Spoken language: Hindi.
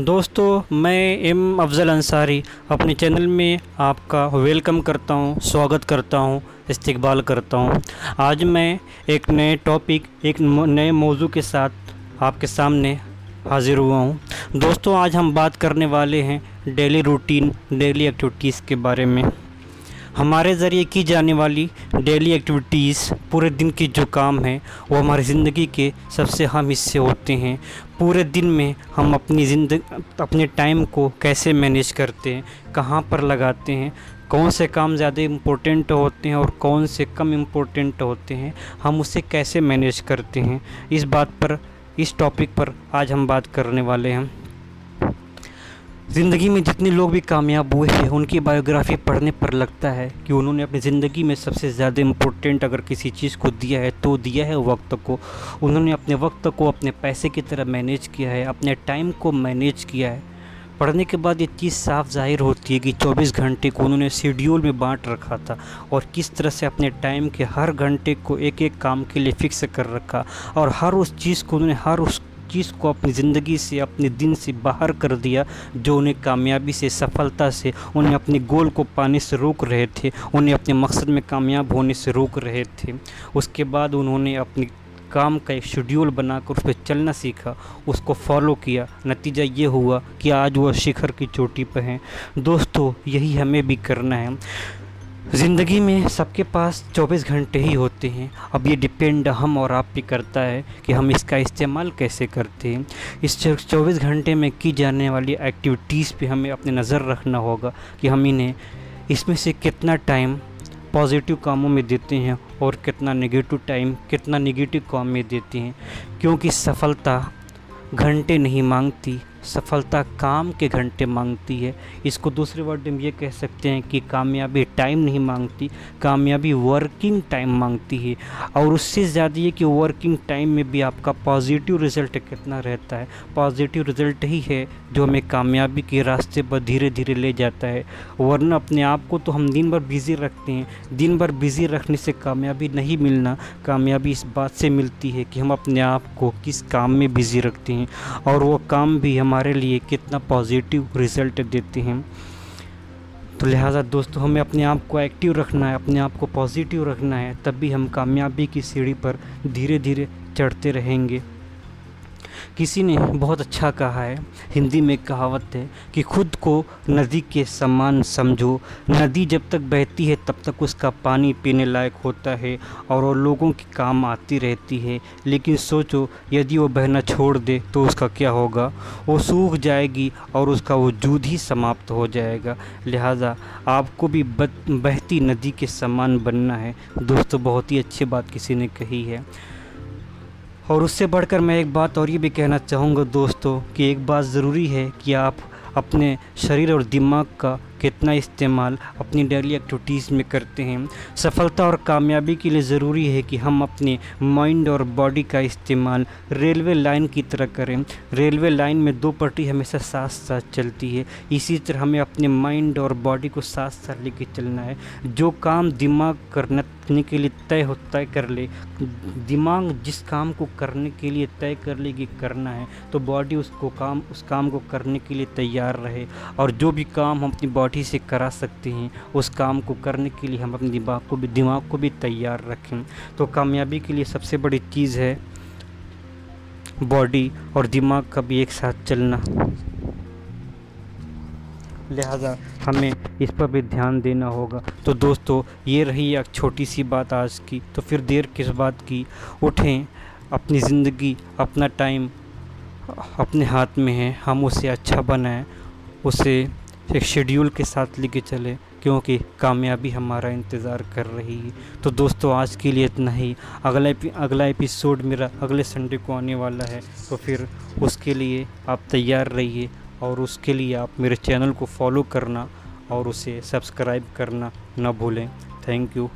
दोस्तों मैं एम अफजल अंसारी अपने चैनल में आपका वेलकम करता हूँ, स्वागत करता हूँ, इस्तकबाल करता हूँ। आज मैं एक नए टॉपिक एक नए मौजू के साथ आपके सामने हाज़िर हुआ हूँ। दोस्तों आज हम बात करने वाले हैं डेली रूटीन डेली एक्टिविटीज़ के बारे में हमारे ज़रिए की जाने वाली डेली एक्टिविटीज़ पूरे दिन की जो काम है, वो हमारी ज़िंदगी के सबसे अहम हिस्से होते हैं। पूरे दिन में हम अपनी ज़िंदगी अपने टाइम को कैसे मैनेज करते हैं, कहाँ पर लगाते हैं, कौन से काम ज़्यादा इम्पोर्टेंट होते हैं और कौन से कम इम्पोर्टेंट होते हैं, हम उसे कैसे मैनेज करते हैं, इस बात पर, इस टॉपिक पर आज हम बात करने वाले हैं। ज़िंदगी में जितने लोग भी कामयाब हुए हैं, उनकी बायोग्राफ़ी पढ़ने पर लगता है कि उन्होंने अपनी ज़िंदगी में सबसे ज़्यादा इम्पोर्टेंट अगर किसी चीज़ को दिया है तो दिया है वक्त को। उन्होंने अपने वक्त को अपने पैसे की तरह मैनेज किया है, अपने टाइम को मैनेज किया है। पढ़ने के बाद ये चीज़ साफ़ ज़ाहिर होती है कि 24 घंटे को उन्होंने शेड्यूल में बांट रखा था और किस तरह से अपने टाइम के हर घंटे को एक एक काम के लिए फ़िक्स कर रखा और हर उस चीज़ को उन्होंने, हर उस चीज़ को अपनी ज़िंदगी से, अपने दिन से बाहर कर दिया, जो उन्हें कामयाबी से, सफलता से, उन्हें अपने गोल को पाने से रोक रहे थे, उन्हें अपने मकसद में कामयाब होने से रोक रहे थे। उसके बाद उन्होंने अपनी काम का एक शेड्यूल बनाकर उस पर चलना सीखा, उसको फॉलो किया। नतीजा ये हुआ कि आज वह शिखर की चोटी पर हैं। दोस्तों, यही हमें भी करना है। ज़िंदगी में सबके पास 24 घंटे ही होते हैं। अब ये डिपेंड हम और आप पे करता है कि हम इसका इस्तेमाल कैसे करते हैं। इस 24 घंटे में की जाने वाली एक्टिविटीज़ पे हमें अपने नज़र रखना होगा कि हम इन्हें, इसमें से कितना टाइम पॉजिटिव कामों में देते हैं और कितना नेगेटिव टाइम कितना नेगेटिव काम में देते हैं। क्योंकि सफलता घंटे नहीं मांगती सफलता काम के घंटे मांगती है। इसको दूसरे वर्ड में ये कह सकते हैं कि कामयाबी टाइम नहीं मांगती, कामयाबी वर्किंग टाइम मांगती है। और उससे ज़्यादा ये कि वर्किंग टाइम में भी आपका पॉजिटिव रिज़ल्ट कितना रहता है। पॉजिटिव रिज़ल्ट ही है जो हमें कामयाबी के रास्ते पर धीरे धीरे ले जाता है। वरना अपने आप को तो हम दिन भर बिज़ी रखते हैं। दिन भर बिज़ी रखने से कामयाबी नहीं मिलना, कामयाबी इस बात से मिलती है कि हम अपने आप को किस काम में बिज़ी रखते हैं। और वो काम भी हम हमारे लिए कितना पॉजिटिव रिज़ल्ट देते हैं। तो लिहाजा दोस्तों, हमें अपने आप को एक्टिव रखना है, अपने आप को पॉजिटिव रखना है तभी हम कामयाबी की सीढ़ी पर धीरे धीरे चढ़ते रहेंगे। किसी ने बहुत अच्छा कहा है। हिंदी में कहावत है कि खुद को नदी के समान समझो। नदी जब तक बहती है, तब तक उसका पानी पीने लायक होता है और वो लोगों के काम आती रहती है। लेकिन सोचो, यदि वो बहना छोड़ दे तो उसका क्या होगा? वो सूख जाएगी और उसका वजूद ही समाप्त हो जाएगा। लिहाजा आपको भी बहती नदी के समान बनना है। दोस्तों, बहुत ही अच्छी बात किसी ने कही है। और उससे बढ़कर मैं एक बात और ये भी कहना चाहूँगा दोस्तों कि एक बात ज़रूरी है कि आप अपने शरीर और दिमाग का कितना इस्तेमाल अपनी डेली एक्टिविटीज़ में करते हैं। सफलता और कामयाबी के लिए ज़रूरी है कि हम अपने माइंड और बॉडी का इस्तेमाल रेलवे लाइन की तरह करें। रेलवे लाइन में दो पटरी हमेशा साथ साथ चलती है। इसी तरह हमें अपने माइंड और बॉडी को साथ साथ लेके चलना है। जो काम दिमाग करने के लिए तय हो, तय कर ले। दिमाग जिस काम को करने के लिए तय कर ले कि करना है तो बॉडी उसको काम, उस काम को करने के लिए तैयार रहे। और जो भी काम हम अपनी बॉडी से करा सकते हैं, उस काम को करने के लिए हम अपने दिमाग को भी, दिमाग को भी तैयार रखें। तो कामयाबी के लिए सबसे बड़ी चीज़ है बॉडी और दिमाग का भी एक साथ चलना। लिहाजा। हमें इस पर भी ध्यान देना होगा। तो दोस्तों, ये रही एक छोटी सी बात आज की। तो फिर देर किस बात की? उठें, अपनी ज़िंदगी, अपना टाइम, अपने हाथ में है। हम उसे अच्छा बनाएँ, उसे एक शेड्यूल के साथ लेके चले, क्योंकि कामयाबी हमारा इंतज़ार कर रही है। तो दोस्तों, आज के लिए इतना ही। अगला अगला एपिसोड मेरा अगले संडे को आने वाला है। तो फिर उसके लिए आप तैयार रहिए। और उसके लिए आप मेरे चैनल को फॉलो करना और उसे सब्सक्राइब करना न भूलें। Thank you.